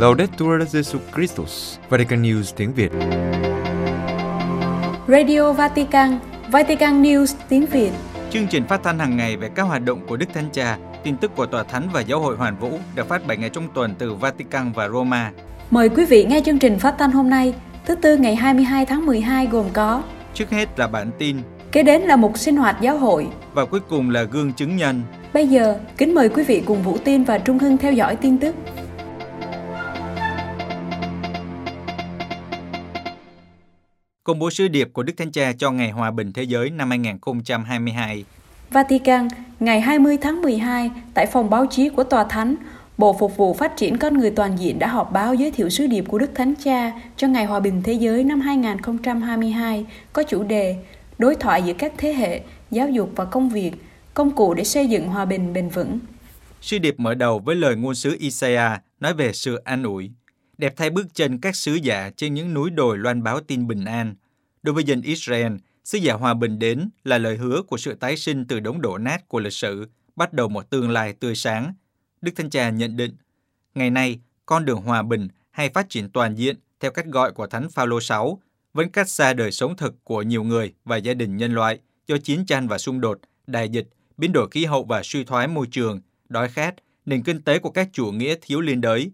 Laudetur Jesu Christus, Vatican News tiếng Việt. Radio Vatican, Vatican News tiếng Việt. Chương trình phát thanh hàng ngày về các hoạt động của Đức Thánh Cha, tin tức của Tòa Thánh và Giáo hội Hoàn Vũ được phát 7 ngày trong tuần từ Vatican và Roma. Mời quý vị nghe chương trình phát thanh hôm nay, thứ tư ngày 22 tháng 12 gồm có Trước hết là bản tin Kế đến là một sinh hoạt giáo hội. và cuối cùng là gương chứng nhân. Bây giờ, kính mời quý vị cùng Vũ Tiên và Trung Hưng theo dõi tin tức. Công bố sứ điệp của Đức Thánh Cha cho Ngày Hòa bình Thế giới năm 2022. Vatican, ngày 20 tháng 12, tại phòng báo chí của Tòa Thánh, Bộ Phục vụ Phát triển Con Người Toàn diện đã họp báo giới thiệu sứ điệp của Đức Thánh Cha cho Ngày Hòa bình Thế giới năm 2022 có chủ đề Đối thoại giữa các thế hệ, giáo dục và công việc, công cụ để xây dựng hòa bình bền vững. Sứ điệp mở đầu với lời ngôn sứ Isaiah nói về sự an ủi, đẹp thay bước chân các sứ giả trên những núi đồi loan báo tin bình an. Đối với dân Israel, sứ giả hòa bình đến là lời hứa của sự tái sinh từ đống đổ nát của lịch sử, bắt đầu một tương lai tươi sáng. Đức Thánh Cha nhận định, ngày nay, con đường hòa bình hay phát triển toàn diện theo cách gọi của Thánh Phaolô 6 vẫn cách xa đời sống thực của nhiều người và gia đình nhân loại do chiến tranh và xung đột, đại dịch, biến đổi khí hậu và suy thoái môi trường, đói khát, nền kinh tế của các chủ nghĩa thiếu liên đới.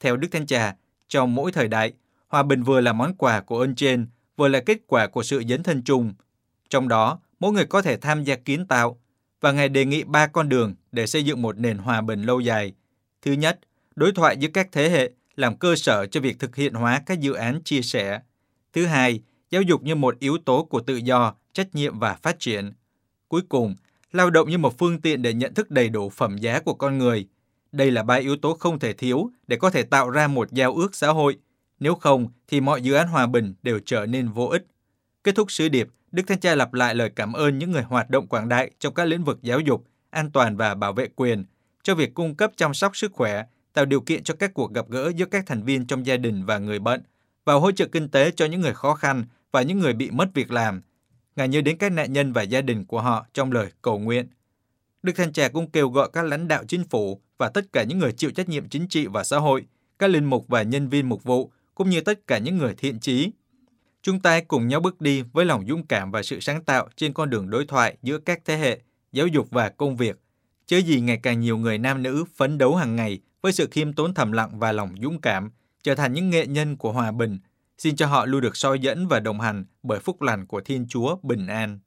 Theo Đức Thánh Cha, trong mỗi thời đại, hòa bình vừa là món quà của ơn trên, vừa là kết quả của sự dấn thân chung. Trong đó, mỗi người có thể tham gia kiến tạo, và Ngài đề nghị ba con đường để xây dựng một nền hòa bình lâu dài. Thứ nhất, đối thoại giữa các thế hệ làm cơ sở cho việc thực hiện hóa các dự án chia sẻ. Thứ hai, giáo dục như một yếu tố của tự do, trách nhiệm và phát triển. Cuối cùng, lao động như một phương tiện để nhận thức đầy đủ phẩm giá của con người. Đây là ba yếu tố không thể thiếu để có thể tạo ra một giao ước xã hội. Nếu không, thì mọi dự án hòa bình đều trở nên vô ích. Kết thúc sứ điệp, Đức Thánh Cha lặp lại lời cảm ơn những người hoạt động quảng đại trong các lĩnh vực giáo dục, an toàn và bảo vệ quyền, cho việc cung cấp chăm sóc sức khỏe, tạo điều kiện cho các cuộc gặp gỡ giữa các thành viên trong gia đình và người bệnh, và hỗ trợ kinh tế cho những người khó khăn và những người bị mất việc làm. Ngài nhớ đến các nạn nhân và gia đình của họ trong lời cầu nguyện. Đức Thánh Cha cũng kêu gọi các lãnh đạo chính phủ và tất cả những người chịu trách nhiệm chính trị và xã hội, các linh mục và nhân viên mục vụ, cũng như tất cả những người thiện trí. Chúng ta cùng nhau bước đi với lòng dũng cảm và sự sáng tạo trên con đường đối thoại giữa các thế hệ, giáo dục và công việc. Chớ gì ngày càng nhiều người nam nữ phấn đấu hàng ngày với sự khiêm tốn thầm lặng và lòng dũng cảm, trở thành những nghệ nhân của hòa bình. Xin cho họ luôn được soi dẫn và đồng hành bởi phúc lành của Thiên Chúa bình an.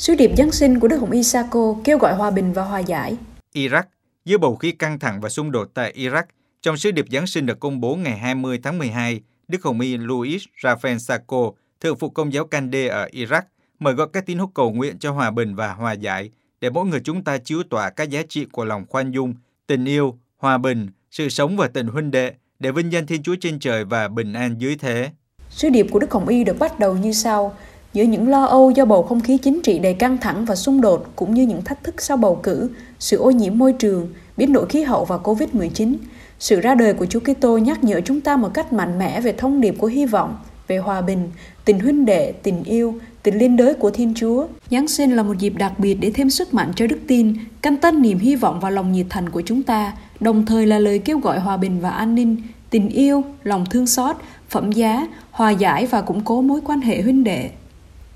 Sứ điệp Giáng sinh của Đức Hồng Isako kêu gọi hòa bình và hòa giải. Iraq, giữa bầu khí căng thẳng và xung đột tại Iraq, trong sứ điệp Giáng sinh được công bố ngày 20 tháng 12, Đức Hồng Y Luis Rafael Sacco, thượng phụ công giáo Cande ở Iraq, mời gọi các tín hữu cầu nguyện cho hòa bình và hòa giải, để mỗi người chúng ta chiếu tỏa các giá trị của lòng khoan dung, tình yêu, hòa bình, sự sống và tình huynh đệ, để vinh danh Thiên Chúa trên trời và bình an dưới thế. Sứ điệp của Đức Hồng Y được bắt đầu như sau. Giữa những lo âu do bầu không khí chính trị đầy căng thẳng và xung đột cũng như những thách thức sau bầu cử, sự ô nhiễm môi trường, biến đổi khí hậu và Covid-19, sự ra đời của Chúa Kitô nhắc nhở chúng ta một cách mạnh mẽ về thông điệp của hy vọng, về hòa bình, tình huynh đệ, tình yêu, tình liên đới của Thiên Chúa. Giáng sinh là một dịp đặc biệt để thêm sức mạnh cho đức tin, canh tân niềm hy vọng và lòng nhiệt thành của chúng ta, đồng thời là lời kêu gọi hòa bình và an ninh, tình yêu, lòng thương xót, phẩm giá, hòa giải và củng cố mối quan hệ huynh đệ.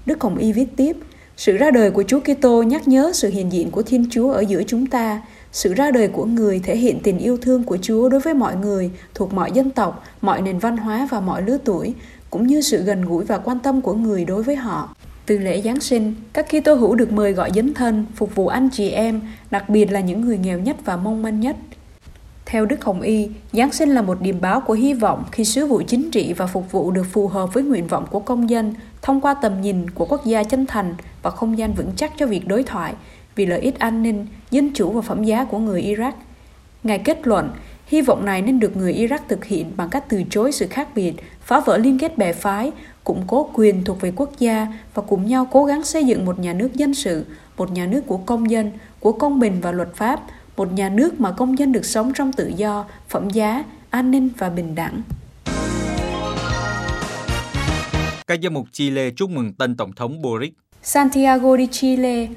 Đức Hồng Y viết tiếp, sự ra đời của Chúa Kitô nhắc nhớ sự hiện diện của Thiên Chúa ở giữa chúng ta. Sự ra đời của người thể hiện tình yêu thương của Chúa đối với mọi người thuộc mọi dân tộc, mọi nền văn hóa và mọi lứa tuổi, cũng như sự gần gũi và quan tâm của người đối với họ. Từ lễ Giáng sinh, các Kitô hữu được mời gọi dấn thân, phục vụ anh chị em, đặc biệt là những người nghèo nhất và mong manh nhất. Theo Đức Hồng Y, Giáng sinh là một điểm báo của hy vọng khi sứ vụ chính trị và phục vụ được phù hợp với nguyện vọng của công dân thông qua tầm nhìn của quốc gia chân thành và không gian vững chắc cho việc đối thoại vì lợi ích an ninh, dân chủ và phẩm giá của người Iraq. Ngài kết luận, hy vọng này nên được người Iraq thực hiện bằng cách từ chối sự khác biệt, phá vỡ liên kết bè phái, củng cố quyền thuộc về quốc gia và cùng nhau cố gắng xây dựng một nhà nước dân sự, một nhà nước của công dân, của công bình và luật pháp, một nhà nước mà công dân được sống trong tự do, phẩm giá, an ninh và bình đẳng. Các giám mục Chile chúc mừng tân Tổng thống Boric. Santiago de Chile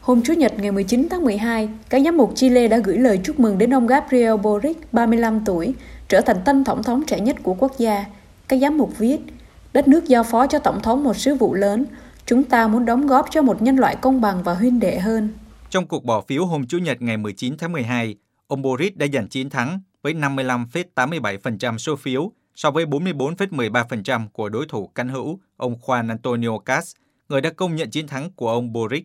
Hôm Chủ nhật ngày 19 tháng 12, các giám mục Chile đã gửi lời chúc mừng đến ông Gabriel Boric, 35 tuổi, trở thành tân tổng thống trẻ nhất của quốc gia. Các giám mục viết, đất nước giao phó cho tổng thống một sứ vụ lớn, chúng ta muốn đóng góp cho một nhân loại công bằng và huynh đệ hơn. Trong cuộc bỏ phiếu hôm Chủ nhật ngày 19 tháng 12, ông Boris đã giành chiến thắng với 55,87% số phiếu so với 44,13% của đối thủ cánh hữu ông Juan Antonio Cas, người đã công nhận chiến thắng của ông Boric.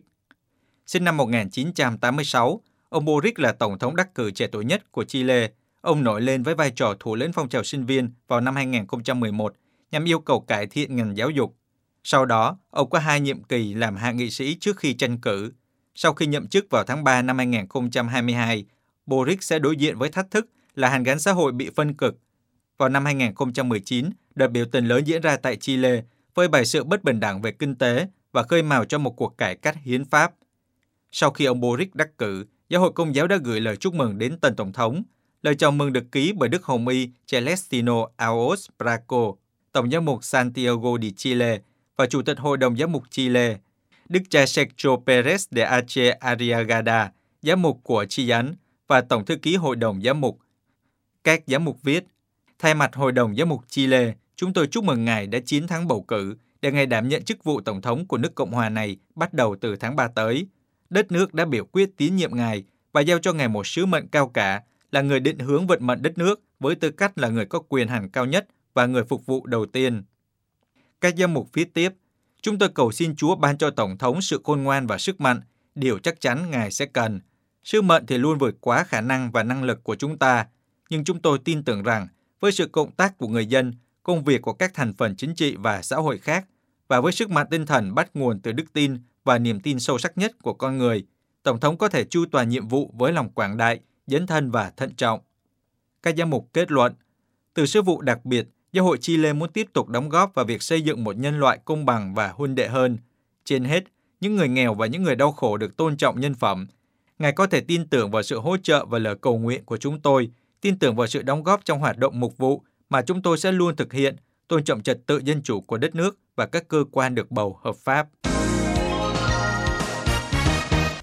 Sinh năm 1986, ông Boric là tổng thống đắc cử trẻ tuổi nhất của Chile. Ông nổi lên với vai trò thủ lĩnh phong trào sinh viên vào năm 2011 nhằm yêu cầu cải thiện ngành giáo dục. Sau đó, ông có hai nhiệm kỳ làm hạ nghị sĩ trước khi tranh cử. Sau khi nhậm chức vào tháng 3 năm 2022, Boric sẽ đối diện với thách thức là hàn gắn xã hội bị phân cực. Vào năm 2019, đợt biểu tình lớn diễn ra tại Chile phơi bày sự bất bình đẳng về kinh tế và khơi mào cho một cuộc cải cách hiến pháp. Sau khi ông Boric đắc cử, Giáo hội Công giáo đã gửi lời chúc mừng đến tân tổng thống. Lời chào mừng được ký bởi Đức Hồng Y Celestino Aos Braco, Tổng giám mục Santiago de Chile và Chủ tịch Hội đồng Giám mục Chile, Đức cha Sergio Perez de Ache Arriagada, giám mục của Chi Nhánh và Tổng thư ký Hội đồng Giám mục. Các giám mục viết, thay mặt Hội đồng Giám mục Chile, chúng tôi chúc mừng Ngài đã chiến thắng bầu cử để Ngài đảm nhận chức vụ Tổng thống của nước Cộng hòa này bắt đầu từ tháng 3 tới. Đất nước đã biểu quyết tín nhiệm Ngài và giao cho Ngài một sứ mệnh cao cả là người định hướng vận mệnh đất nước với tư cách là người có quyền hành cao nhất và người phục vụ đầu tiên. Các giám mục viết tiếp, chúng tôi cầu xin Chúa ban cho Tổng thống sự khôn ngoan và sức mạnh, điều chắc chắn Ngài sẽ cần. Sứ mệnh thì luôn vượt quá khả năng và năng lực của chúng ta, nhưng chúng tôi tin tưởng rằng với sự cộng tác của người dân, công việc của các thành phần chính trị và xã hội khác, và với sức mạnh tinh thần bắt nguồn từ đức tin và niềm tin sâu sắc nhất của con người, Tổng thống có thể chu toàn nhiệm vụ với lòng quảng đại, dấn thân và thận trọng. Các giám mục kết luận, từ sứ vụ đặc biệt, Giáo hội Chile muốn tiếp tục đóng góp vào việc xây dựng một nhân loại công bằng và huynh đệ hơn. Trên hết, những người nghèo và những người đau khổ được tôn trọng nhân phẩm. Ngài có thể tin tưởng vào sự hỗ trợ và lời cầu nguyện của chúng tôi, tin tưởng vào sự đóng góp trong hoạt động mục vụ mà chúng tôi sẽ luôn thực hiện, tôn trọng trật tự dân chủ của đất nước và các cơ quan được bầu hợp pháp.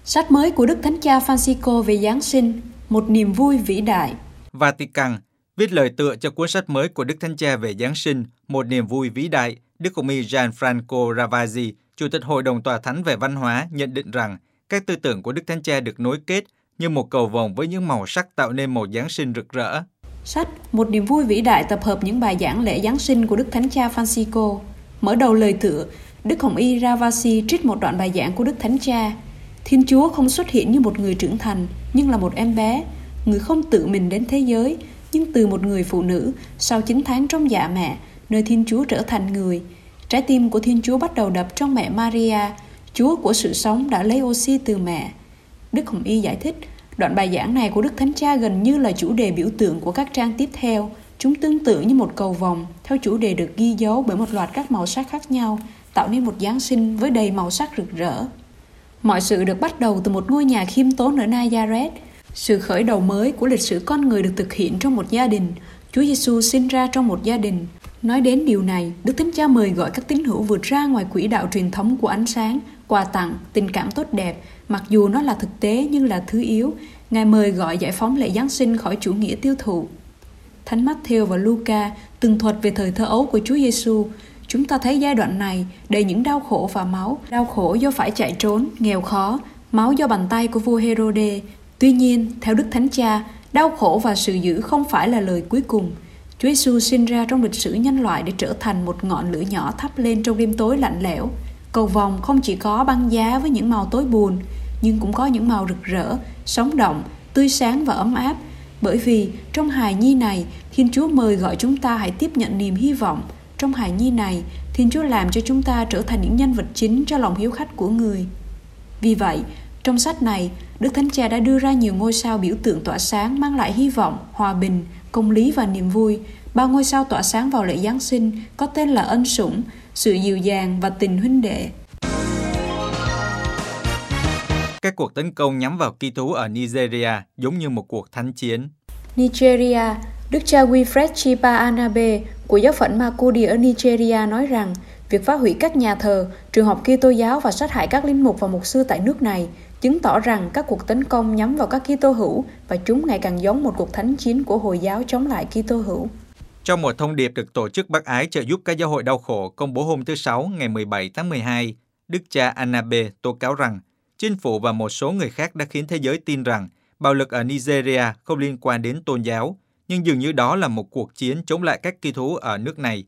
Sách mới của Đức Thánh Cha Francisco về Giáng sinh, một niềm vui vĩ đại. Vatican viết lời tựa cho cuốn sách mới của Đức Thánh Cha về Giáng sinh, một niềm vui vĩ đại. Đức Hồng y Gianfranco Ravazzi, Chủ tịch Hội đồng Tòa Thánh về Văn hóa, nhận định rằng các tư tưởng của Đức Thánh Cha được nối kết như một cầu vồng với những màu sắc tạo nên một Giáng sinh rực rỡ. Sách Một niềm vui vĩ đại tập hợp những bài giảng lễ Giáng sinh của Đức Thánh Cha Francisco. Mở đầu lời tựa, Đức Hồng Y Ravasi trích một đoạn bài giảng của Đức Thánh Cha. Thiên Chúa không xuất hiện như một người trưởng thành, nhưng là một em bé, người không tự mình đến thế giới, nhưng từ một người phụ nữ sau 9 tháng trong dạ mẹ, nơi Thiên Chúa trở thành người. Trái tim của Thiên Chúa bắt đầu đập trong mẹ Maria, Chúa của sự sống đã lấy oxy từ mẹ. Đức Hồng Y giải thích, đoạn bài giảng này của Đức Thánh Cha gần như là chủ đề biểu tượng của các trang tiếp theo. Chúng tương tự như một cầu vòng, theo chủ đề được ghi dấu bởi một loạt các màu sắc khác nhau, tạo nên một Giáng sinh với đầy màu sắc rực rỡ. Mọi sự được bắt đầu từ một ngôi nhà khiêm tốn ở Nazareth. Sự khởi đầu mới của lịch sử con người được thực hiện trong một gia đình. Chúa Giêsu sinh ra trong một gia đình. Nói đến điều này, Đức Thánh Cha mời gọi các tín hữu vượt ra ngoài quỹ đạo truyền thống của ánh sáng, quà tặng, tình cảm tốt đẹp, mặc dù nó là thực tế nhưng là thứ yếu. Ngài mời gọi giải phóng lễ Giáng sinh khỏi chủ nghĩa tiêu thụ. Thánh Matthew và Luca từng thuật về thời thơ ấu của Chúa Giêsu. Chúng ta thấy giai đoạn này đầy những đau khổ và máu, đau khổ do phải chạy trốn, nghèo khó, máu do bàn tay của vua Herode. Tuy nhiên, theo Đức Thánh Cha, đau khổ và sự dữ không phải là lời cuối cùng. Chúa Giêsu sinh ra trong lịch sử nhân loại để trở thành một ngọn lửa nhỏ thắp lên trong đêm tối lạnh lẽo. Cầu vòng không chỉ có băng giá với những màu tối buồn, nhưng cũng có những màu rực rỡ, sống động, tươi sáng và ấm áp. Bởi vì trong hài nhi này, Thiên Chúa mời gọi chúng ta hãy tiếp nhận niềm hy vọng. Trong hài nhi này, Thiên Chúa làm cho chúng ta trở thành những nhân vật chính cho lòng hiếu khách của người. Vì vậy, trong sách này, Đức Thánh Cha đã đưa ra nhiều ngôi sao biểu tượng tỏa sáng mang lại hy vọng, hòa bình, công lý và niềm vui. Ba ngôi sao tỏa sáng vào lễ Giáng sinh có tên là ân sủng, sự dịu dàng và tình huynh đệ. Các cuộc tấn công nhắm vào Kitô ở Nigeria giống như một cuộc thánh chiến. Nigeria, Đức cha Wilfred Chipa Anabe của giáo phận Makudi ở Nigeria nói rằng Việc phá hủy các nhà thờ, trường học Kitô giáo và sát hại các linh mục và mục sư tại nước này chứng tỏ rằng các cuộc tấn công nhắm vào các Kitô hữu và chúng ngày càng giống một cuộc thánh chiến của Hồi giáo chống lại Kitô hữu. Trong một thông điệp được Tổ chức Bác Ái trợ giúp các giáo hội đau khổ công bố hôm thứ Sáu ngày 17 tháng 12, Đức cha Anabe tố cáo rằng chính phủ và một số người khác đã khiến thế giới tin rằng bạo lực ở Nigeria không liên quan đến tôn giáo, nhưng dường như đó là một cuộc chiến chống lại các kỳ thú ở nước này.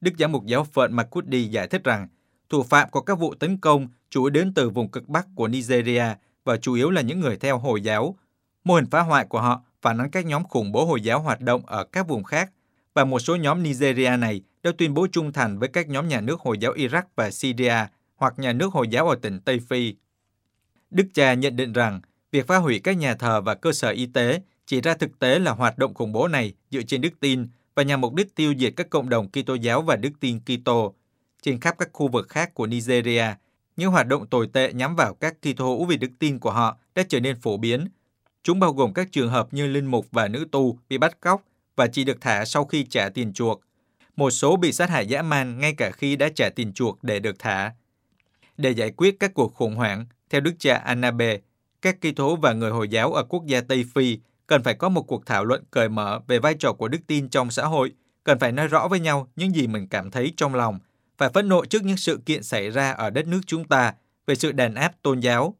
Đức giám mục giáo phận Makudi giải thích rằng thủ phạm của các vụ tấn công chủ yếu đến từ vùng cực bắc của Nigeria và chủ yếu là những người theo Hồi giáo. Mô hình phá hoại của họ phản ánh các nhóm khủng bố Hồi giáo hoạt động ở các vùng khác và một số nhóm Nigeria này đã tuyên bố trung thành với các nhóm nhà nước Hồi giáo Iraq và Syria hoặc nhà nước Hồi giáo ở tỉnh Tây Phi. Đức cha nhận định rằng việc phá hủy các nhà thờ và cơ sở y tế chỉ ra thực tế là hoạt động khủng bố này dựa trên đức tin và nhằm mục đích tiêu diệt các cộng đồng Kitô giáo và đức tin Kitô. Trên khắp các khu vực khác của Nigeria, những hoạt động tồi tệ nhắm vào các Kitô hữu vì đức tin của họ đã trở nên phổ biến. Chúng bao gồm các trường hợp như linh mục và nữ tù bị bắt cóc và chỉ được thả sau khi trả tiền chuộc. Một số bị sát hại dã man ngay cả khi đã trả tiền chuộc để được thả. Để giải quyết các cuộc khủng hoảng, theo đức cha Annabe, các Kitô và người Hồi giáo ở quốc gia Tây Phi cần phải có một cuộc thảo luận cởi mở về vai trò của đức tin trong xã hội, cần phải nói rõ với nhau những gì mình cảm thấy trong lòng, phải phẫn nộ trước những sự kiện xảy ra ở đất nước chúng ta về sự đàn áp tôn giáo.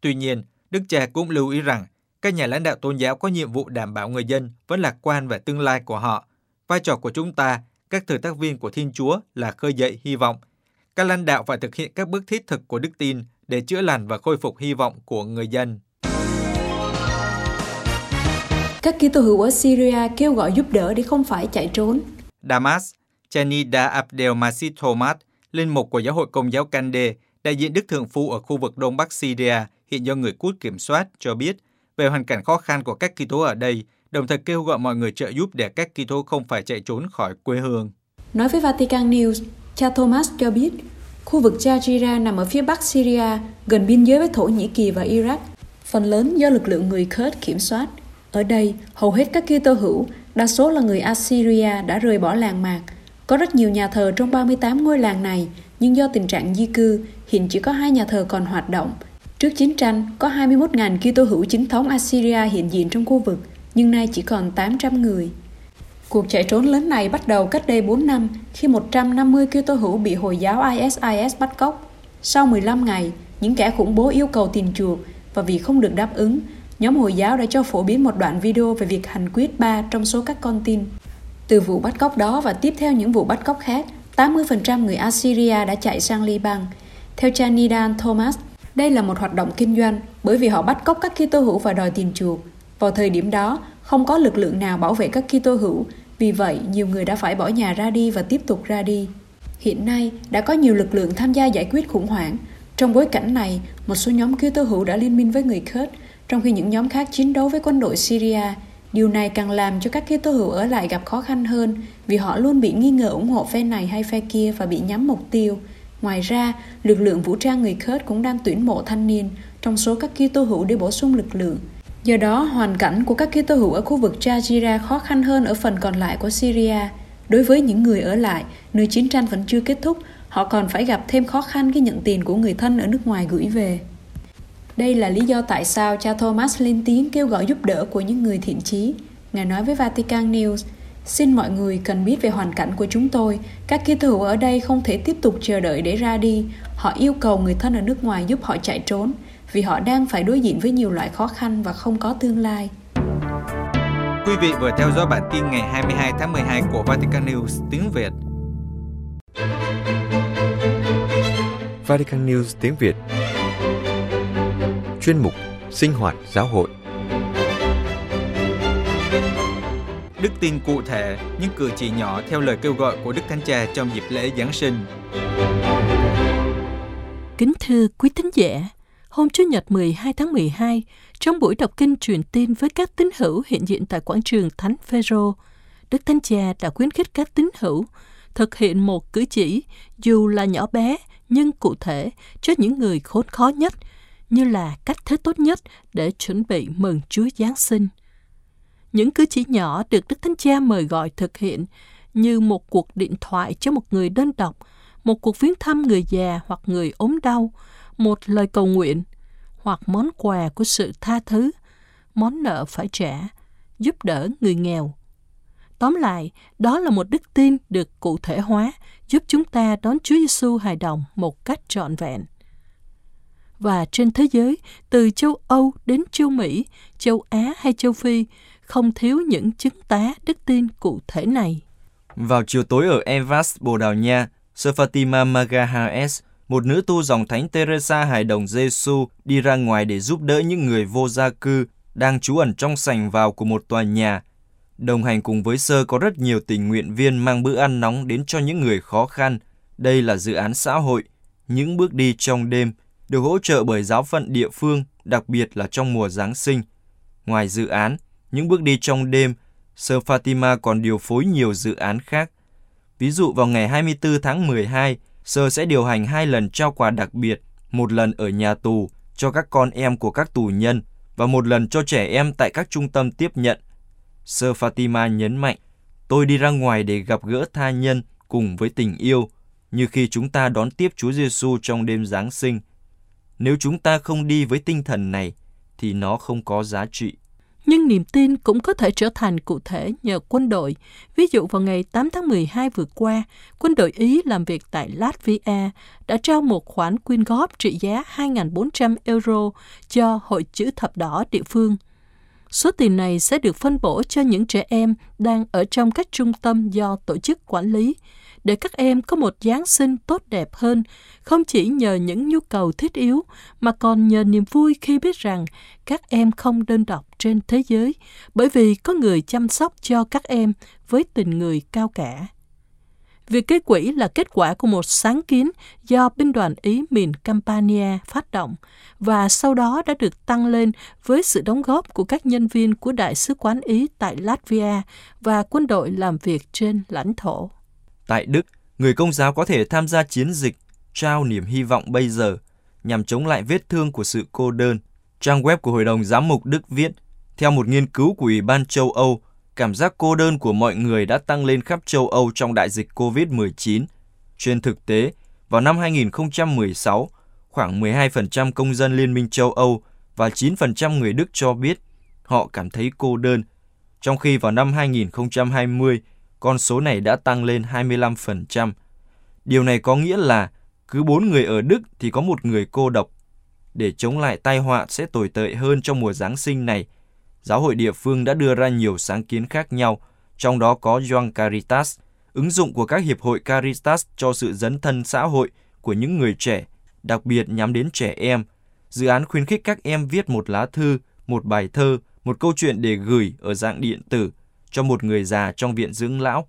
Tuy nhiên, Đức cha cũng lưu ý rằng các nhà lãnh đạo tôn giáo có nhiệm vụ đảm bảo người dân vẫn lạc quan về tương lai của họ. Vai trò của chúng ta, các thừa tác viên của Thiên Chúa là khơi dậy hy vọng. Các lãnh đạo phải thực hiện các bước thiết thực của đức tin để chữa lành và khôi phục hy vọng của người dân. Các Kitô hữu ở Syria kêu gọi giúp đỡ để không phải chạy trốn. Damas, Chanida Abdelmasid Thomas, linh mục của giáo hội Công giáo Kande, đại diện Đức Thượng Phu ở khu vực Đông Bắc Syria, hiện do người Quốc kiểm soát, cho biết về hoàn cảnh khó khăn của các Kitô ở đây, đồng thời kêu gọi mọi người trợ giúp để các Kitô không phải chạy trốn khỏi quê hương. Nói với Vatican News, cha Thomas cho biết, khu vực Jajira nằm ở phía bắc Syria, gần biên giới với Thổ Nhĩ Kỳ và Iraq, phần lớn do lực lượng người Kurd kiểm soát. Ở đây, hầu hết các Kitô hữu, đa số là người Assyria đã rời bỏ làng mạc. Có rất nhiều nhà thờ trong 38 ngôi làng này, nhưng do tình trạng di cư, hiện chỉ có hai nhà thờ còn hoạt động. Trước chiến tranh, có 21.000 Kitô hữu chính thống Assyria hiện diện trong khu vực, nhưng nay chỉ còn 800 người. Cuộc chạy trốn lớn này bắt đầu cách đây 4 năm khi 150 Kitô hữu bị Hồi giáo ISIS bắt cóc. Sau 15 ngày, những kẻ khủng bố yêu cầu tiền chuộc và vì không được đáp ứng, nhóm Hồi giáo đã cho phổ biến một đoạn video về việc hành quyết ba trong số các con tin. Từ vụ bắt cóc đó và tiếp theo những vụ bắt cóc khác, 80% người Assyria đã chạy sang Liban. Theo Chanidan Thomas, đây là một hoạt động kinh doanh bởi vì họ bắt cóc các Kitô hữu và đòi tiền chuộc. Vào thời điểm đó, không có lực lượng nào bảo vệ các Kitô hữu, vì vậy nhiều người đã phải bỏ nhà ra đi và tiếp tục ra đi. Hiện nay, đã có nhiều lực lượng tham gia giải quyết khủng hoảng. Trong bối cảnh này, một số nhóm Kitô hữu đã liên minh với người Kurd trong khi những nhóm khác chiến đấu với quân đội Syria. Điều này càng làm cho các Kitô hữu ở lại gặp khó khăn hơn vì họ luôn bị nghi ngờ ủng hộ phe này hay phe kia và bị nhắm mục tiêu. Ngoài ra, lực lượng vũ trang người Kurd cũng đang tuyển mộ thanh niên trong số các Kitô hữu để bổ sung lực lượng. Do đó, hoàn cảnh của các Kitô hữu ở khu vực Jajira khó khăn hơn ở phần còn lại của Syria. Đối với những người ở lại, nơi chiến tranh vẫn chưa kết thúc, họ còn phải gặp thêm khó khăn khi nhận tiền của người thân ở nước ngoài gửi về. Đây là lý do tại sao cha Thomas lên tiếng kêu gọi giúp đỡ của những người thiện chí. Ngài nói với Vatican News, Xin mọi người cần biết về hoàn cảnh của chúng tôi. Các kỹ thủ ở đây không thể tiếp tục chờ đợi để ra đi. Họ yêu cầu người thân ở nước ngoài giúp họ chạy trốn vì họ đang phải đối diện với nhiều loại khó khăn và không có tương lai. Quý vị vừa theo dõi bản tin ngày 22 tháng 12 của Vatican News tiếng Việt. Vatican News tiếng Việt chuyên mục Sinh hoạt giáo hội. Đức tin cụ thể, những cử chỉ nhỏ theo lời kêu gọi của Đức Thánh Cha trong dịp lễ Giáng sinh. Kính thưa quý thính giả, hôm Chủ nhật 12 tháng 12, trong buổi đọc kinh truyền tin với các tín hữu hiện diện tại quảng trường Thánh Phêrô, Đức Thánh Cha đã khuyến khích các tín hữu thực hiện một cử chỉ dù là nhỏ bé nhưng cụ thể cho những người khốn khó nhất – như là cách thế tốt nhất để chuẩn bị mừng Chúa Giáng sinh. Những cử chỉ nhỏ được Đức Thánh Cha mời gọi thực hiện như một cuộc điện thoại cho một người đơn độc một cuộc viếng thăm người già hoặc người ốm đau, một lời cầu nguyện, hoặc món quà của sự tha thứ, món nợ phải trả, giúp đỡ người nghèo. Tóm lại, đó là một đức tin được cụ thể hóa, giúp chúng ta đón Chúa Giêsu hài đồng một cách trọn vẹn. Và trên thế giới, từ châu Âu đến châu Mỹ, châu Á hay châu Phi, không thiếu những chứng tá đức tin cụ thể này. Vào chiều tối ở Evas, Bồ Đào Nha, Sơ Fatima Magahaes, một nữ tu dòng thánh Teresa hài đồng Giêsu đi ra ngoài để giúp đỡ những người vô gia cư đang trú ẩn trong sảnh vào của một tòa nhà. Đồng hành cùng với Sơ có rất nhiều tình nguyện viên mang bữa ăn nóng đến cho những người khó khăn. Đây là dự án xã hội, những bước đi trong đêm, được hỗ trợ bởi giáo phận địa phương, đặc biệt là trong mùa Giáng sinh. Ngoài dự án, những bước đi trong đêm, Sơ Fatima còn điều phối nhiều dự án khác. Ví dụ vào ngày 24 tháng 12, Sơ sẽ điều hành hai lần trao quà đặc biệt, một lần ở nhà tù cho các con em của các tù nhân và một lần cho trẻ em tại các trung tâm tiếp nhận. Sơ Fatima nhấn mạnh, tôi đi ra ngoài để gặp gỡ tha nhân cùng với tình yêu, như khi chúng ta đón tiếp Chúa Giêsu trong đêm Giáng sinh. Nếu chúng ta không đi với tinh thần này, thì nó không có giá trị nhưng niềm tin cũng có thể trở thành cụ thể nhờ quân đội. Ví dụ vào ngày 8 tháng 12 vừa qua, quân đội Ý làm việc tại Latvia đã trao một khoản quyên góp trị giá 2.400 euro cho Hội chữ thập đỏ địa phương. Số tiền này sẽ được phân bổ cho những trẻ em đang ở trong các trung tâm do tổ chức quản lý, để các em có một Giáng sinh tốt đẹp hơn, không chỉ nhờ những nhu cầu thiết yếu, mà còn nhờ niềm vui khi biết rằng các em không đơn độc trên thế giới, bởi vì có người chăm sóc cho các em với tình người cao cả. Việc gây quỹ là kết quả của một sáng kiến do binh đoàn Ý miền Campania phát động và sau đó đã được tăng lên với sự đóng góp của các nhân viên của Đại sứ quán Ý tại Latvia và quân đội làm việc trên lãnh thổ. Tại Đức, người công giáo có thể tham gia chiến dịch trao niềm hy vọng bây giờ nhằm chống lại vết thương của sự cô đơn. Trang web của Hội đồng Giám mục Đức viết, theo một nghiên cứu của Ủy ban châu Âu, cảm giác cô đơn của mọi người đã tăng lên khắp châu Âu trong đại dịch COVID-19. Trên thực tế, vào năm 2016, khoảng 12% công dân Liên minh châu Âu và 9% người Đức cho biết họ cảm thấy cô đơn, trong khi vào năm 2020, con số này đã tăng lên 25%. Điều này có nghĩa là cứ 4 người ở Đức thì có một người cô độc. Để chống lại tai họa sẽ tồi tệ hơn trong mùa Giáng sinh này, giáo hội địa phương đã đưa ra nhiều sáng kiến khác nhau, trong đó có Joan Caritas, ứng dụng của các hiệp hội Caritas cho sự dấn thân xã hội của những người trẻ, đặc biệt nhắm đến trẻ em. Dự án khuyến khích các em viết một lá thư, một bài thơ, một câu chuyện để gửi ở dạng điện tử cho một người già trong viện dưỡng lão.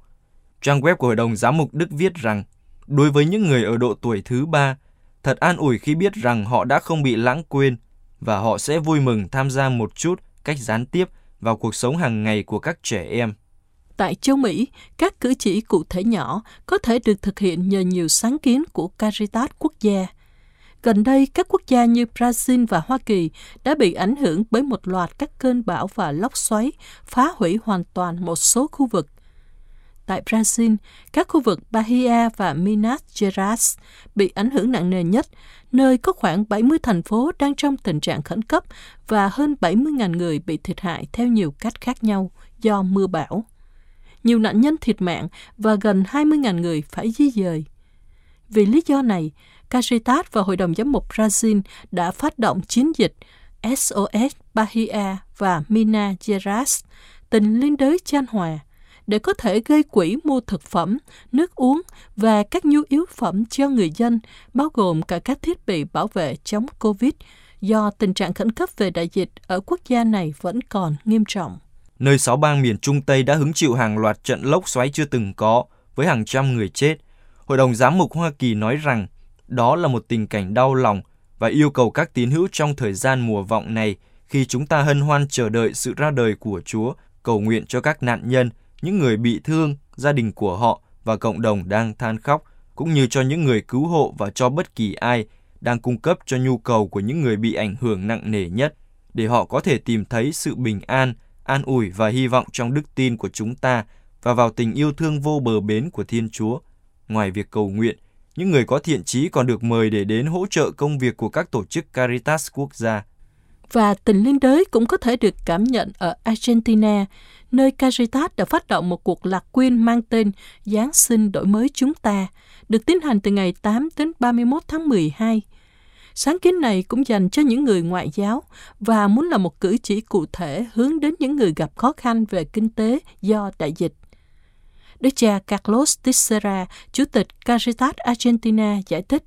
Trang web của Hội đồng Giám mục Đức viết rằng, đối với những người ở độ tuổi thứ ba, thật an ủi khi biết rằng họ đã không bị lãng quên và họ sẽ vui mừng tham gia một chút cách gián tiếp vào cuộc sống hàng ngày của các trẻ em. Tại châu Mỹ, các cử chỉ cụ thể nhỏ có thể được thực hiện nhờ nhiều sáng kiến của Caritas quốc gia – Gần đây, các quốc gia như Brazil và Hoa Kỳ đã bị ảnh hưởng bởi một loạt các cơn bão và lốc xoáy phá hủy hoàn toàn một số khu vực. Tại Brazil, các khu vực Bahia và Minas Gerais bị ảnh hưởng nặng nề nhất, nơi có khoảng 70 thành phố đang trong tình trạng khẩn cấp và hơn 70.000 người bị thiệt hại theo nhiều cách khác nhau do mưa bão. Nhiều nạn nhân thiệt mạng và gần 20.000 người phải di dời. Vì lý do này, Caritas và Hội đồng Giám mục Brazil đã phát động chiến dịch SOS Bahia và Minas Gerais, tình liên đới chan hòa, để có thể gây quỹ mua thực phẩm, nước uống và các nhu yếu phẩm cho người dân, bao gồm cả các thiết bị bảo vệ chống COVID, do tình trạng khẩn cấp về đại dịch ở quốc gia này vẫn còn nghiêm trọng. Nơi sáu bang miền Trung Tây đã hứng chịu hàng loạt trận lốc xoáy chưa từng có, với hàng trăm người chết. Hội đồng Giám mục Hoa Kỳ nói rằng đó là một tình cảnh đau lòng và yêu cầu các tín hữu trong thời gian mùa vọng này khi chúng ta hân hoan chờ đợi sự ra đời của Chúa, cầu nguyện cho các nạn nhân, những người bị thương, gia đình của họ và cộng đồng đang than khóc, cũng như cho những người cứu hộ và cho bất kỳ ai đang cung cấp cho nhu cầu của những người bị ảnh hưởng nặng nề nhất, để họ có thể tìm thấy sự bình an, an ủi và hy vọng trong đức tin của chúng ta và vào tình yêu thương vô bờ bến của Thiên Chúa. Ngoài việc cầu nguyện, những người có thiện chí còn được mời để đến hỗ trợ công việc của các tổ chức Caritas quốc gia. Và tình liên đới cũng có thể được cảm nhận ở Argentina, nơi Caritas đã phát động một cuộc lạc quyên mang tên Giáng sinh đổi mới chúng ta, được tiến hành từ ngày 8 đến 31 tháng 12. Sáng kiến này cũng dành cho những người ngoại giáo và muốn là một cử chỉ cụ thể hướng đến những người gặp khó khăn về kinh tế do đại dịch. Đức cha Carlos Teixeira, Chủ tịch Caritas Argentina giải thích,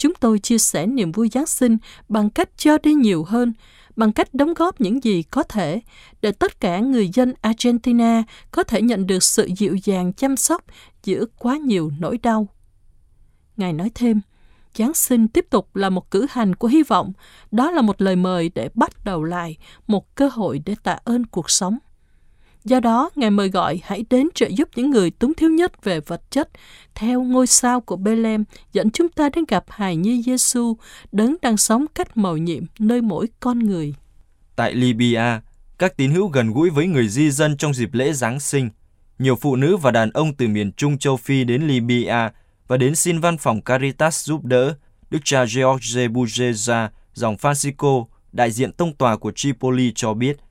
Chúng tôi chia sẻ niềm vui Giáng sinh bằng cách cho đi nhiều hơn, bằng cách đóng góp những gì có thể để tất cả người dân Argentina có thể nhận được sự dịu dàng chăm sóc giữa quá nhiều nỗi đau. Ngài nói thêm, Giáng sinh tiếp tục là một cử hành của hy vọng, đó là một lời mời để bắt đầu lại, một cơ hội để tạ ơn cuộc sống. Do đó, Ngài mời gọi hãy đến trợ giúp những người túng thiếu nhất về vật chất, theo ngôi sao của Bethlehem dẫn chúng ta đến gặp hài nhi Giêsu đấng đang sống cách màu nhiệm nơi mỗi con người. Tại Libya, các tín hữu gần gũi với người di dân trong dịp lễ Giáng sinh. Nhiều phụ nữ và đàn ông từ miền Trung châu Phi đến Libya và đến xin văn phòng Caritas giúp đỡ. Đức cha George Bujeza, dòng Francisco, đại diện tông tòa của Tripoli cho biết –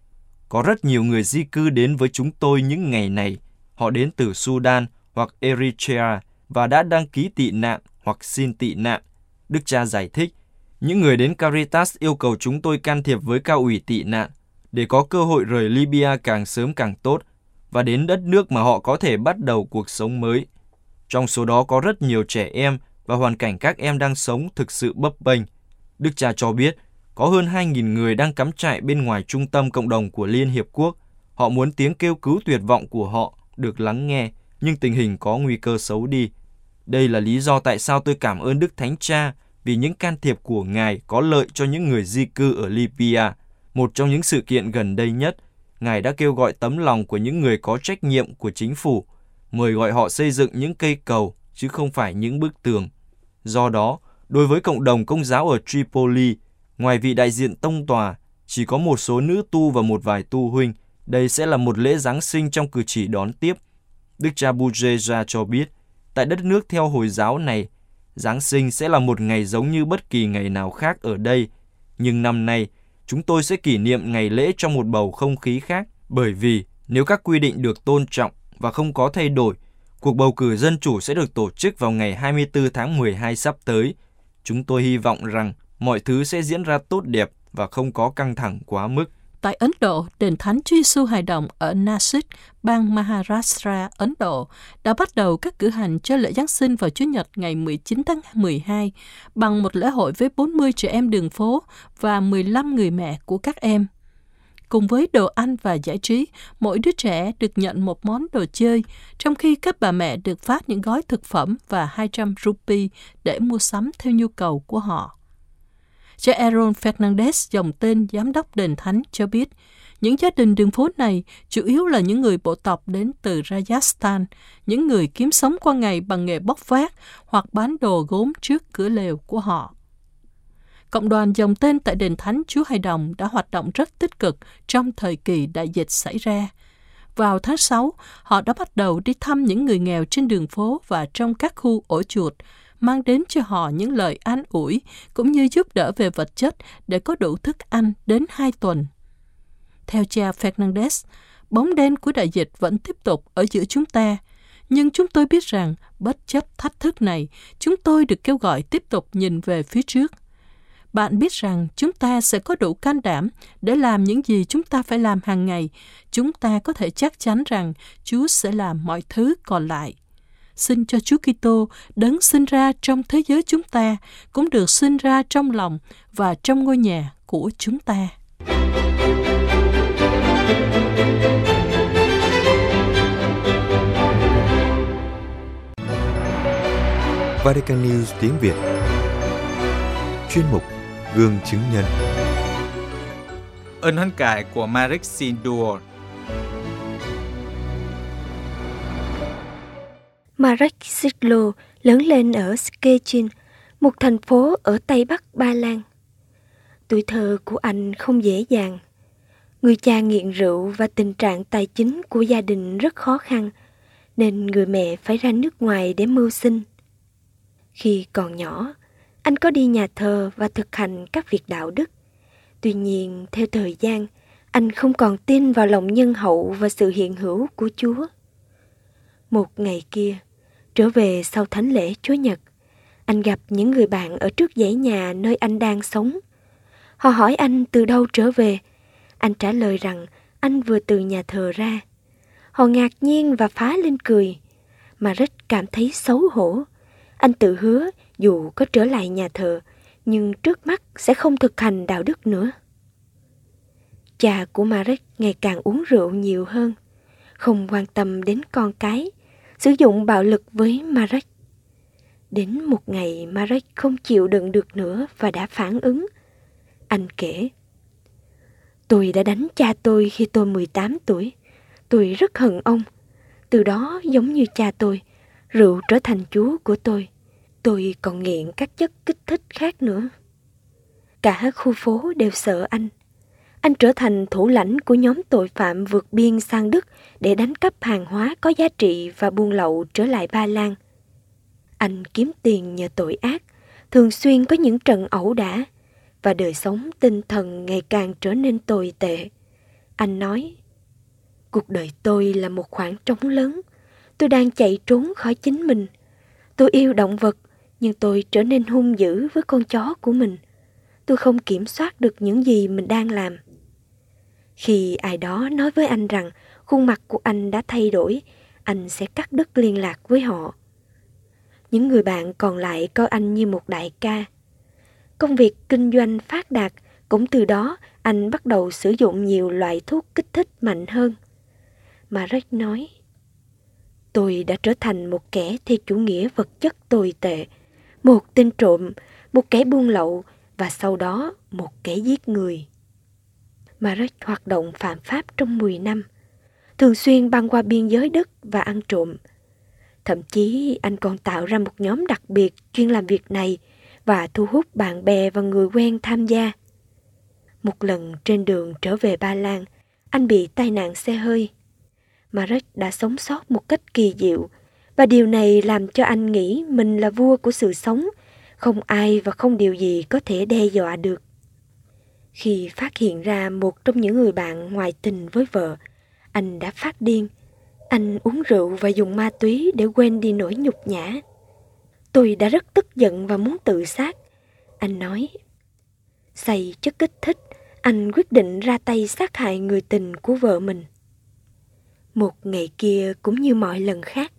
có rất nhiều người di cư đến với chúng tôi những ngày này. Họ đến từ Sudan hoặc Eritrea và đã đăng ký tị nạn hoặc xin tị nạn. Đức cha giải thích, những người đến Caritas yêu cầu chúng tôi can thiệp với cao ủy tị nạn để có cơ hội rời Libya càng sớm càng tốt và đến đất nước mà họ có thể bắt đầu cuộc sống mới. Trong số đó có rất nhiều trẻ em và hoàn cảnh các em đang sống thực sự bấp bênh. Đức cha cho biết, có hơn 2.000 người đang cắm trại bên ngoài trung tâm cộng đồng của Liên Hiệp Quốc. Họ muốn tiếng kêu cứu tuyệt vọng của họ được lắng nghe, nhưng tình hình có nguy cơ xấu đi. Đây là lý do tại sao tôi cảm ơn Đức Thánh Cha vì những can thiệp của Ngài có lợi cho những người di cư ở Libya. Một trong những sự kiện gần đây nhất, Ngài đã kêu gọi tấm lòng của những người có trách nhiệm của chính phủ, mời gọi họ xây dựng những cây cầu chứ không phải những bức tường. Do đó, đối với cộng đồng công giáo ở Tripoli, Ngoài vị đại diện tông tòa, chỉ có một số nữ tu và một vài tu huynh. Đây sẽ là một lễ Giáng sinh trong cử chỉ đón tiếp. Đức cha Bujeja cho biết, tại đất nước theo Hồi giáo này, Giáng sinh sẽ là một ngày giống như bất kỳ ngày nào khác ở đây. Nhưng năm nay, chúng tôi sẽ kỷ niệm ngày lễ trong một bầu không khí khác. Bởi vì nếu các quy định được tôn trọng và không có thay đổi, cuộc bầu cử dân chủ sẽ được tổ chức vào ngày 24 tháng 12 sắp tới. Chúng tôi hy vọng rằng mọi thứ sẽ diễn ra tốt đẹp và không có căng thẳng quá mức. Tại Ấn Độ, đền Thánh Chúa Giêsu hài đồng ở Nasik, bang Maharashtra, Ấn Độ, đã bắt đầu các cử hành cho lễ Giáng sinh vào Chủ nhật ngày 19 tháng 12 bằng một lễ hội với 40 trẻ em đường phố và 15 người mẹ của các em. Cùng với đồ ăn và giải trí, mỗi đứa trẻ được nhận một món đồ chơi, trong khi các bà mẹ được phát những gói thực phẩm và 200 rupee để mua sắm theo nhu cầu của họ. Cha Aaron Fernandez, dòng tên giám đốc đền thánh, cho biết những gia đình đường phố này chủ yếu là những người bộ tộc đến từ Rajasthan, những người kiếm sống qua ngày bằng nghề bóc vác hoặc bán đồ gốm trước cửa lều của họ. Cộng đoàn dòng tên tại đền thánh Chúa Hài Đồng đã hoạt động rất tích cực trong thời kỳ đại dịch xảy ra. Vào tháng 6, họ đã bắt đầu đi thăm những người nghèo trên đường phố và trong các khu ổ chuột, mang đến cho họ những lời an ủi cũng như giúp đỡ về vật chất để có đủ thức ăn đến hai tuần. Theo cha Fernandez, bóng đen của đại dịch vẫn tiếp tục ở giữa chúng ta, nhưng chúng tôi biết rằng bất chấp thách thức này, chúng tôi được kêu gọi tiếp tục nhìn về phía trước. Bạn biết rằng chúng ta sẽ có đủ can đảm để làm những gì chúng ta phải làm hàng ngày. Chúng ta có thể chắc chắn rằng Chúa sẽ làm mọi thứ còn lại xin cho Chúa Kitô đấng sinh ra trong thế giới chúng ta cũng được sinh ra trong lòng và trong ngôi nhà của chúng ta. Vatican News tiếng Việt. Chuyên mục Gương chứng nhân. Ơn hoan cải của Marek Sindur Marek Ziglo lớn lên ở Skechin, một thành phố ở Tây Bắc Ba Lan. Tuổi thơ của anh không dễ dàng. Người cha nghiện rượu và tình trạng tài chính của gia đình rất khó khăn, nên người mẹ phải ra nước ngoài để mưu sinh. Khi còn nhỏ, anh có đi nhà thờ và thực hành các việc đạo đức. Tuy nhiên, theo thời gian, anh không còn tin vào lòng nhân hậu và sự hiện hữu của Chúa. Một ngày kia, trở về sau thánh lễ Chúa Nhật, anh gặp những người bạn ở trước dãy nhà nơi anh đang sống. Họ hỏi anh từ đâu trở về. Anh trả lời rằng anh vừa từ nhà thờ ra. Họ ngạc nhiên và phá lên cười, mà rất cảm thấy xấu hổ. Anh tự hứa dù có trở lại nhà thờ, nhưng trước mắt sẽ không thực hành đạo đức nữa. Cha của Marek ngày càng uống rượu nhiều hơn, không quan tâm đến con cái, sử dụng bạo lực với Marek. Đến một ngày Marek không chịu đựng được nữa và đã phản ứng. Anh kể, Tôi đã đánh cha tôi khi tôi 18 tuổi. Tôi rất hận ông. Từ đó giống như cha tôi, rượu trở thành chúa của tôi. Tôi còn nghiện các chất kích thích khác nữa. Cả khu phố đều sợ anh. Anh trở thành thủ lãnh của nhóm tội phạm vượt biên sang Đức để đánh cắp hàng hóa có giá trị và buôn lậu trở lại Ba Lan. Anh kiếm tiền nhờ tội ác, thường xuyên có những trận ẩu đả và đời sống tinh thần ngày càng trở nên tồi tệ. Anh nói, cuộc đời tôi là một khoảng trống lớn. Tôi đang chạy trốn khỏi chính mình. Tôi yêu động vật, nhưng tôi trở nên hung dữ với con chó của mình. Tôi không kiểm soát được những gì mình đang làm. Khi ai đó nói với anh rằng khuôn mặt của anh đã thay đổi, anh sẽ cắt đứt liên lạc với họ. Những người bạn còn lại coi anh như một đại ca. Công việc kinh doanh phát đạt, cũng từ đó anh bắt đầu sử dụng nhiều loại thuốc kích thích mạnh hơn. Mà Rách nói, tôi đã trở thành một kẻ theo chủ nghĩa vật chất tồi tệ, một tên trộm, một kẻ buôn lậu và sau đó một kẻ giết người. Marek hoạt động phạm pháp trong 10 năm, thường xuyên băng qua biên giới Đức và ăn trộm. Thậm chí anh còn tạo ra một nhóm đặc biệt chuyên làm việc này và thu hút bạn bè và người quen tham gia. Một lần trên đường trở về Ba Lan, anh bị tai nạn xe hơi. Marek đã sống sót một cách kỳ diệu và điều này làm cho anh nghĩ mình là vua của sự sống, không ai và không điều gì có thể đe dọa được. Khi phát hiện ra một trong những người bạn ngoại tình với vợ, anh đã phát điên. Anh uống rượu và dùng ma túy để quên đi nỗi nhục nhã. Tôi đã rất tức giận và muốn tự sát. Anh nói, say chất kích thích, anh quyết định ra tay sát hại người tình của vợ mình. Một ngày kia cũng như mọi lần khác,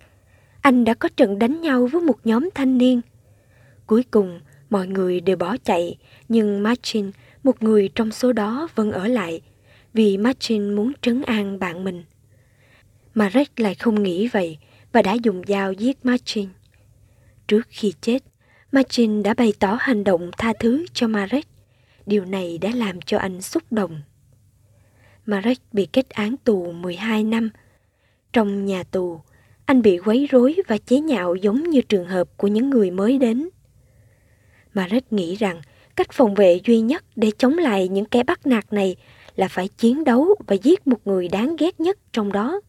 anh đã có trận đánh nhau với một nhóm thanh niên. Cuối cùng, mọi người đều bỏ chạy, nhưng Martin một người trong số đó vẫn ở lại vì Martin muốn trấn an bạn mình. mà Rex lại không nghĩ vậy và đã dùng dao giết Martin. Trước khi chết, Martin đã bày tỏ hành động tha thứ cho Marek. Điều này đã làm cho anh xúc động. Marek bị kết án tù 12 năm. Trong nhà tù, anh bị quấy rối và chế nhạo giống như trường hợp của những người mới đến. Marek nghĩ rằng Cách phòng vệ duy nhất để chống lại những kẻ bắt nạt này là phải chiến đấu và giết một người đáng ghét nhất trong đó.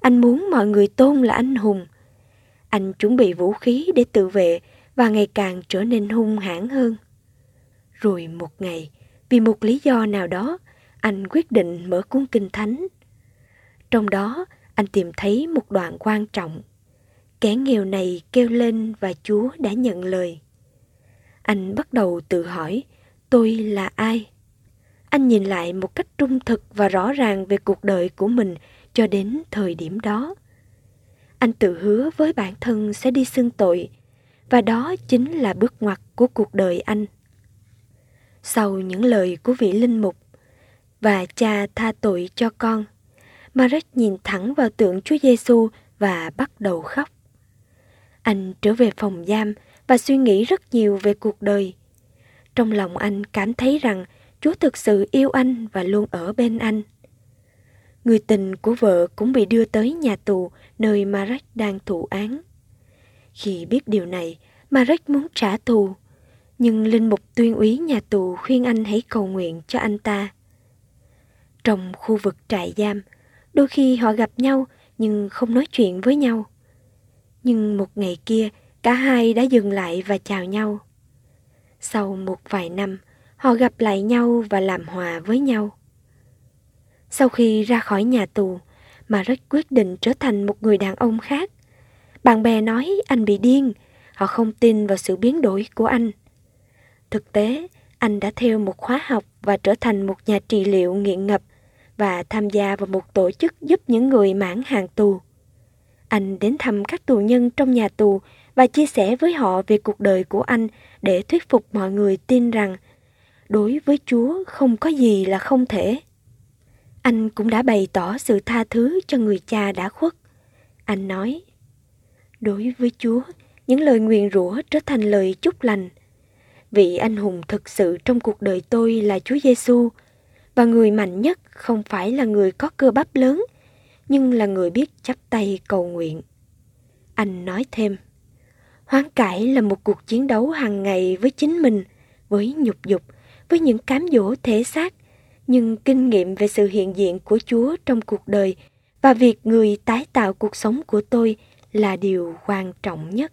Anh muốn mọi người tôn là anh hùng. Anh chuẩn bị vũ khí để tự vệ và ngày càng trở nên hung hãn hơn. Rồi một ngày, vì một lý do nào đó, anh quyết định mở cuốn kinh thánh. Trong đó, anh tìm thấy một đoạn quan trọng. Kẻ nghèo này kêu lên và Chúa đã nhận lời anh bắt đầu tự hỏi, tôi là ai? Anh nhìn lại một cách trung thực và rõ ràng về cuộc đời của mình cho đến thời điểm đó. Anh tự hứa với bản thân sẽ đi xưng tội, và đó chính là bước ngoặt của cuộc đời anh. Sau những lời của vị linh mục và cha tha tội cho con, Marek nhìn thẳng vào tượng Chúa Giêsu và bắt đầu khóc. Anh trở về phòng giam và suy nghĩ rất nhiều về cuộc đời. Trong lòng anh cảm thấy rằng Chúa thực sự yêu anh và luôn ở bên anh. Người tình của vợ cũng bị đưa tới nhà tù nơi Marek đang thụ án. Khi biết điều này, Marek muốn trả thù, nhưng linh mục tuyên úy nhà tù khuyên anh hãy cầu nguyện cho anh ta. Trong khu vực trại giam, đôi khi họ gặp nhau nhưng không nói chuyện với nhau. Nhưng một ngày kia, cả hai đã dừng lại và chào nhau. Sau một vài năm, họ gặp lại nhau và làm hòa với nhau. Sau khi ra khỏi nhà tù, mà rất quyết định trở thành một người đàn ông khác. Bạn bè nói anh bị điên, họ không tin vào sự biến đổi của anh. Thực tế, anh đã theo một khóa học và trở thành một nhà trị liệu nghiện ngập và tham gia vào một tổ chức giúp những người mãn hàng tù. Anh đến thăm các tù nhân trong nhà tù và chia sẻ với họ về cuộc đời của anh để thuyết phục mọi người tin rằng đối với Chúa không có gì là không thể. Anh cũng đã bày tỏ sự tha thứ cho người cha đã khuất. Anh nói, đối với Chúa, những lời nguyền rủa trở thành lời chúc lành. Vị anh hùng thực sự trong cuộc đời tôi là Chúa Giêsu và người mạnh nhất không phải là người có cơ bắp lớn, nhưng là người biết chắp tay cầu nguyện. Anh nói thêm, hoán cải là một cuộc chiến đấu hàng ngày với chính mình, với nhục dục, với những cám dỗ thể xác, nhưng kinh nghiệm về sự hiện diện của Chúa trong cuộc đời và việc người tái tạo cuộc sống của tôi là điều quan trọng nhất.